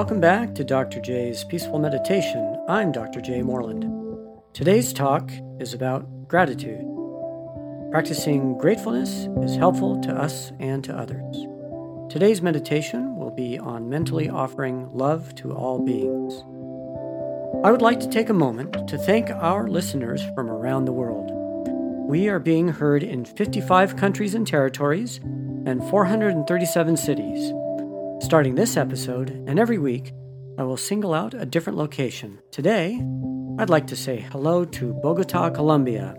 welcome back to Dr. J's Peaceful Meditation. I'm Dr. J. Moreland. Today's talk is about gratitude. Practicing gratefulness is helpful to us and to others. Today's meditation will be on mentally offering love to all beings. I would like to take a moment to thank our listeners from around the world. We are being heard in 55 countries and territories and 437 cities. Starting this episode and every week, I will single out a different location. Today, I'd like to say hello to Bogota, Colombia.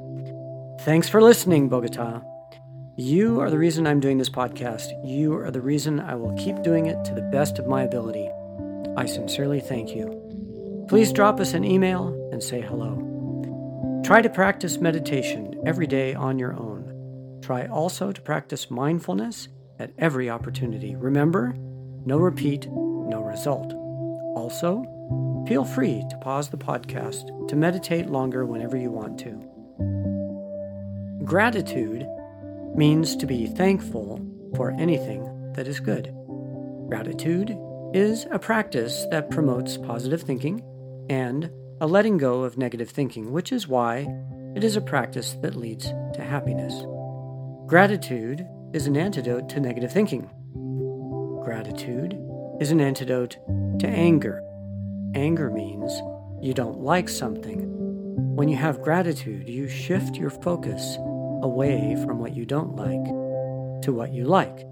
Thanks for listening, Bogota. You are the reason I'm doing this podcast. You are the reason I will keep doing it to the best of my ability. I sincerely thank you. Please drop us an email and say hello. Try to practice meditation every day on your own. Try also to practice mindfulness at every opportunity. Remember, no repeat, no result. Also, feel free to pause the podcast to meditate longer whenever you want to. Gratitude means to be thankful for anything that is good. Gratitude is a practice that promotes positive thinking and a letting go of negative thinking, which is why it is a practice that leads to happiness. Gratitude is an antidote to negative thinking. Gratitude is an antidote to anger. Anger means you don't like something. When you have gratitude, you shift your focus away from what you don't like to what you like.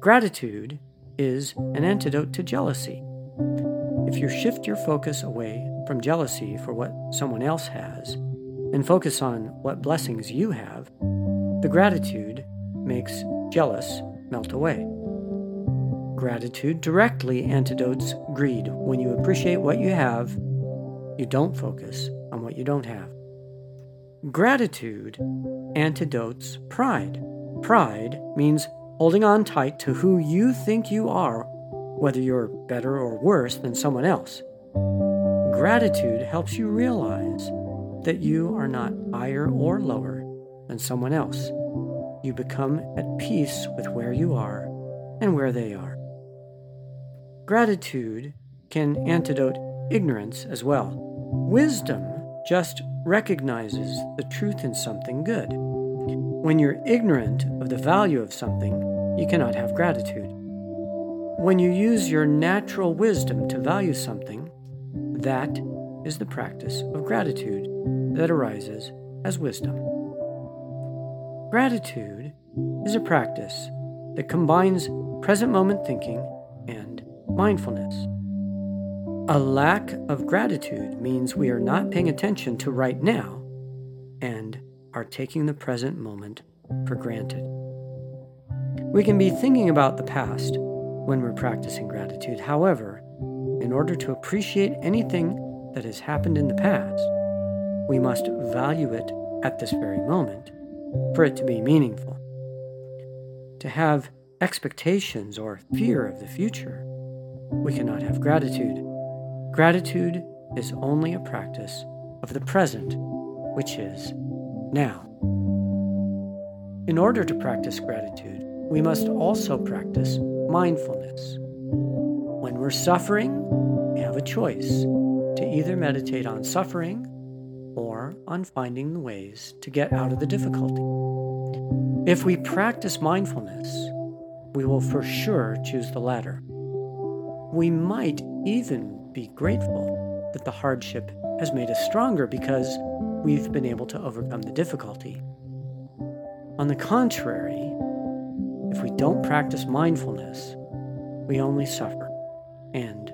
Gratitude is an antidote to jealousy. If you shift your focus away from jealousy for what someone else has and focus on what blessings you have, the gratitude makes jealous melt away. Gratitude directly antidotes greed. When you appreciate what you have, you don't focus on what you don't have. Gratitude antidotes pride. Pride means holding on tight to who you think you are, whether you're better or worse than someone else. Gratitude helps you realize that you are not higher or lower than someone else. You become at peace with where you are and where they are. Gratitude can antidote ignorance as well. Wisdom just recognizes the truth in something good. When you're ignorant of the value of something, you cannot have gratitude. When you use your natural wisdom to value something, that is the practice of gratitude that arises as wisdom. Gratitude is a practice that combines present moment thinking mindfulness. A lack of gratitude means we are not paying attention to right now and are taking the present moment for granted. We can be thinking about the past when we're practicing gratitude. However, in order to appreciate anything that has happened in the past, we must value it at this very moment for it to be meaningful. To have expectations or fear of the future we cannot have gratitude. Gratitude is only a practice of the present, which is now. In order to practice gratitude, we must also practice mindfulness. When we're suffering, we have a choice to either meditate on suffering or on finding the ways to get out of the difficulty. If we practice mindfulness, we will for sure choose the latter. We might even be grateful that the hardship has made us stronger because we've been able to overcome the difficulty. On the contrary, if we don't practice mindfulness, we only suffer and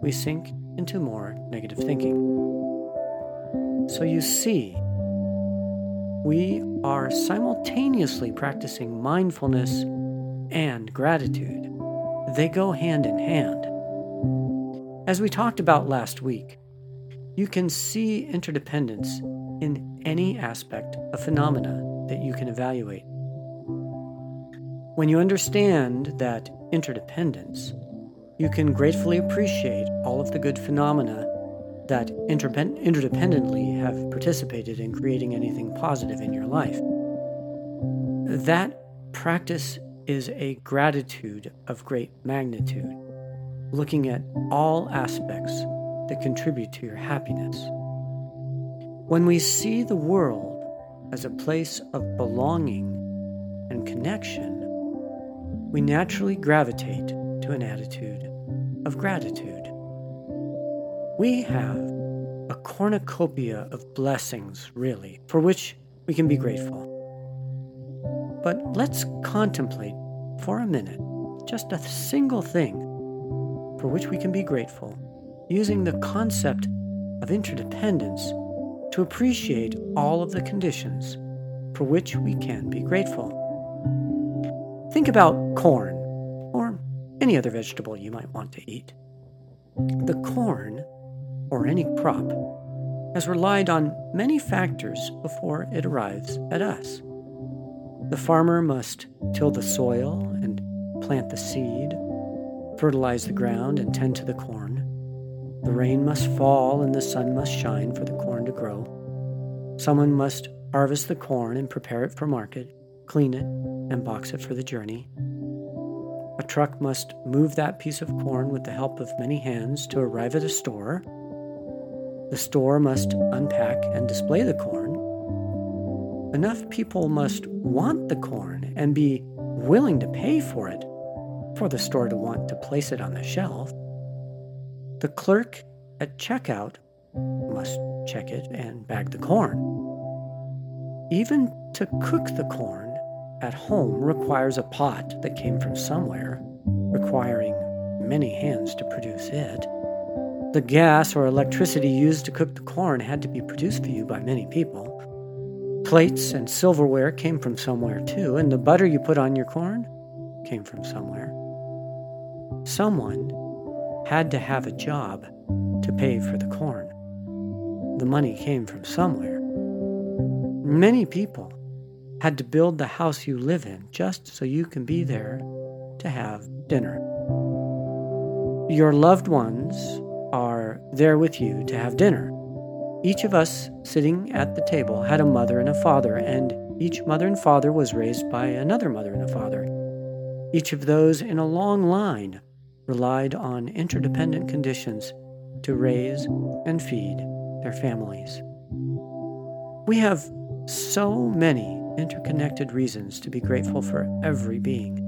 we sink into more negative thinking. So you see, we are simultaneously practicing mindfulness and gratitude. They go hand in hand. As we talked about last week, you can see interdependence in any aspect of phenomena that you can evaluate. When you understand that interdependence, you can gratefully appreciate all of the good phenomena that interdependently have participated in creating anything positive in your life. That practice is a gratitude of great magnitude. Looking at all aspects that contribute to your happiness. When we see the world as a place of belonging and connection, we naturally gravitate to an attitude of gratitude. We have a cornucopia of blessings, really, for which we can be grateful. But let's contemplate for a minute just a single thing for which we can be grateful using the concept of interdependence to appreciate all of the conditions for which we can be grateful. Think about corn or any other vegetable you might want to eat. The corn, or any crop, has relied on many factors before it arrives at us. The farmer must till the soil and plant the seed, fertilize the ground and tend to the corn. The rain must fall and the sun must shine for the corn to grow. Someone must harvest the corn and prepare it for market, clean it, and box it for the journey. A truck must move that piece of corn with the help of many hands to arrive at a store. The store must unpack and display the corn. Enough people must want the corn and be willing to pay for it for the store to want to place it on the shelf. The clerk at checkout must check it and bag the corn. Even to cook the corn at home requires a pot that came from somewhere, requiring many hands to produce it. The gas or electricity used to cook the corn had to be produced for you by many people. Plates and silverware came from somewhere too, and the butter you put on your corn came from somewhere. Someone had to have a job to pay for the corn. The money came from somewhere. Many people had to build the house you live in just so you can be there to have dinner. Your loved ones are there with you to have dinner. Each of us sitting at the table had a mother and a father, and each mother and father was raised by another mother and a father. Each of those in a long line relied on interdependent conditions to raise and feed their families. We have so many interconnected reasons to be grateful for every being.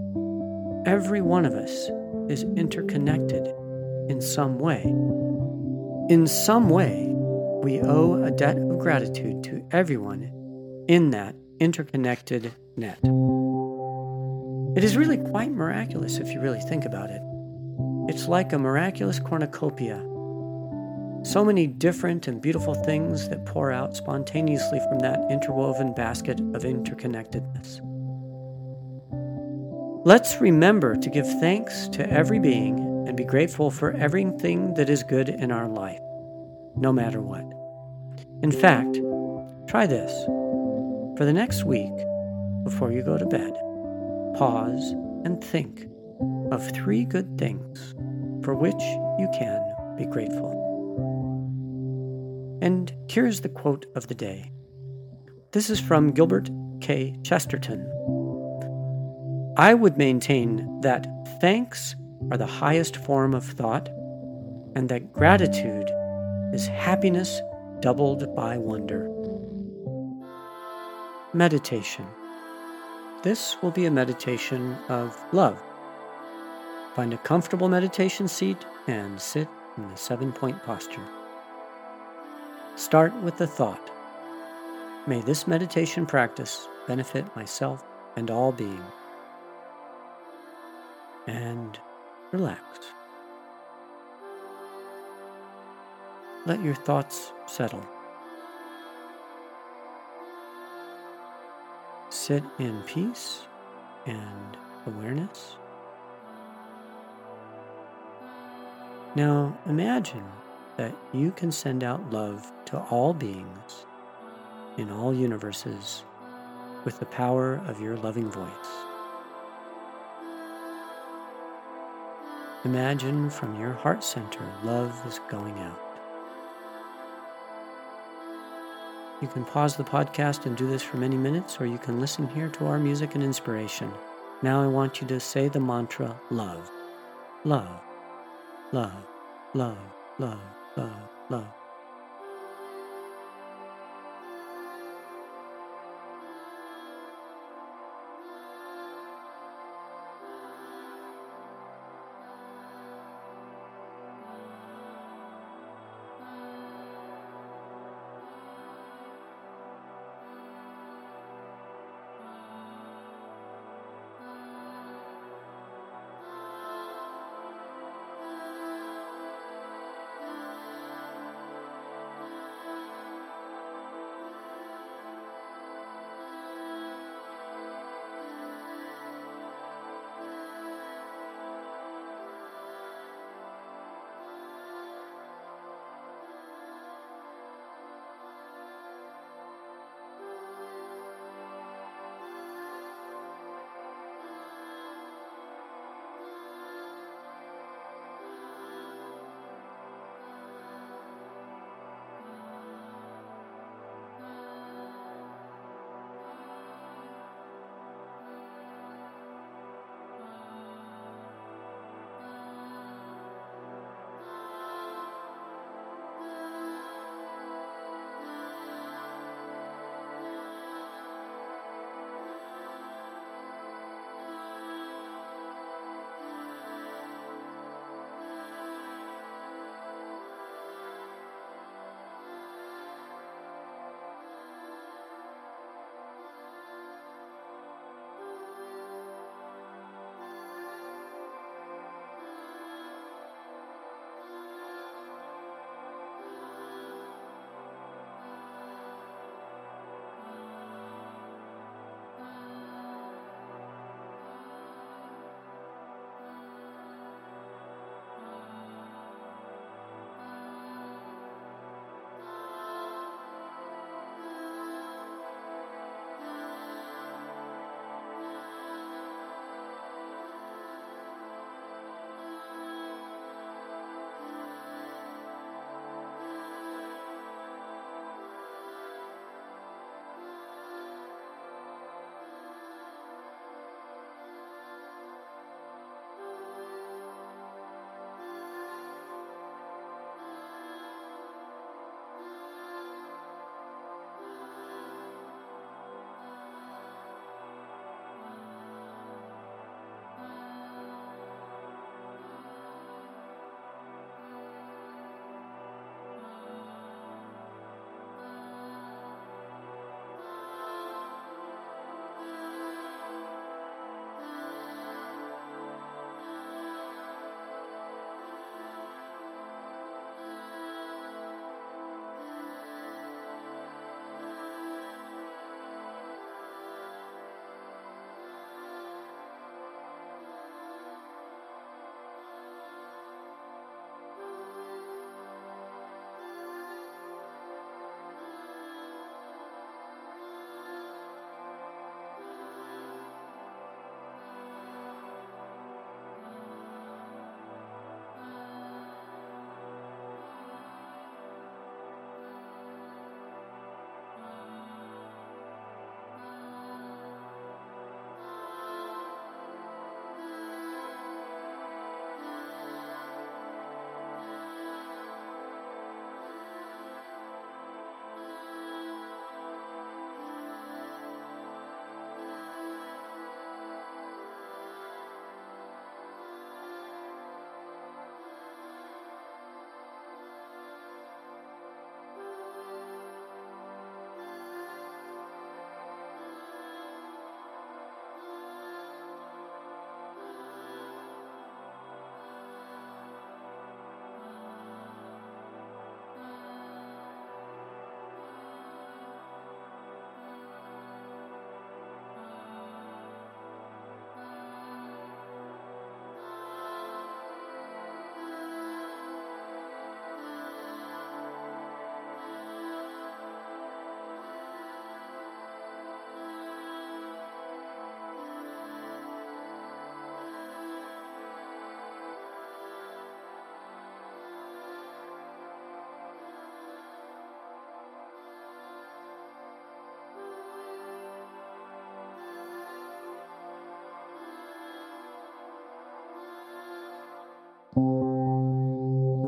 Every one of us is interconnected in some way. In some way, we owe a debt of gratitude to everyone in that interconnected net. It is really quite miraculous if you really think about it. It's like a miraculous cornucopia. So many different and beautiful things that pour out spontaneously from that interwoven basket of interconnectedness. Let's remember to give thanks to every being and be grateful for everything that is good in our life, no matter what. In fact, try this. For the next week, before you go to bed, pause and think of three good things for which you can be grateful. And here's the quote of the day. This is from Gilbert K. Chesterton. I would maintain that thanks are the highest form of thought, and that gratitude is happiness doubled by wonder. Meditation. This will be a meditation of love Find a comfortable meditation seat and sit in the seven point posture. Start with the thought May this meditation practice benefit myself and all beings. And relax. Let your thoughts settle. Sit in peace and awareness. Now imagine that you can send out love to all beings in all universes with the power of your loving voice. Imagine from your heart center love is going out. You can pause the podcast and do this for many minutes, or you can listen here to our music and inspiration. Now I want you to say the mantra love, love, 啦啦啦啦啦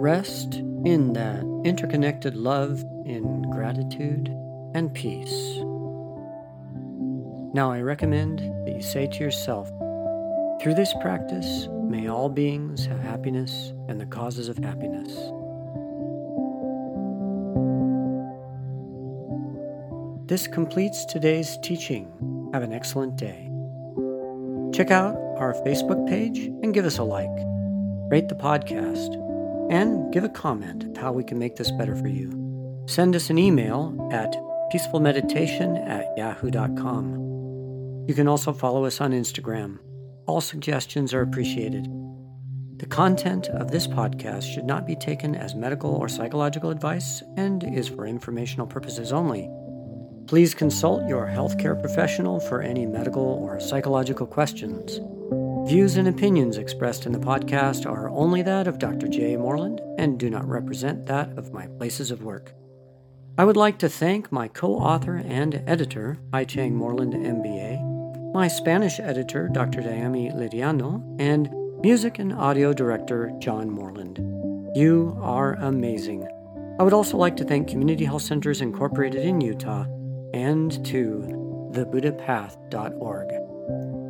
rest in that interconnected love in gratitude and peace. Now, I recommend that you say to yourself, through this practice, may all beings have happiness and the causes of happiness. This completes today's teaching. Have an excellent day. Check out our Facebook page and give us a like. Rate the podcast and give a comment of how we can make this better for you. Send us an email at peacefulmeditation at yahoo.com. You can also follow us on Instagram. All suggestions are appreciated. The content of this podcast should not be taken as medical or psychological advice and is for informational purposes only. Please consult your healthcare professional for any medical or psychological questions. Views and opinions expressed in the podcast are only that of Dr. J. Moreland and do not represent that of my places of work. I would like to thank my co author and editor, I. Chang Moreland, MBA, my Spanish editor, Dr. Diami Lidiano, and music and audio director, John Moreland. You are amazing. I would also like to thank Community Health Centers Incorporated in Utah and to thebuddhapath.org.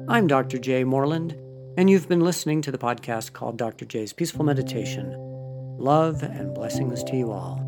I'm Dr. J. Moreland, and you've been listening to the podcast called Dr. J's Peaceful Meditation. Love and blessings to you all.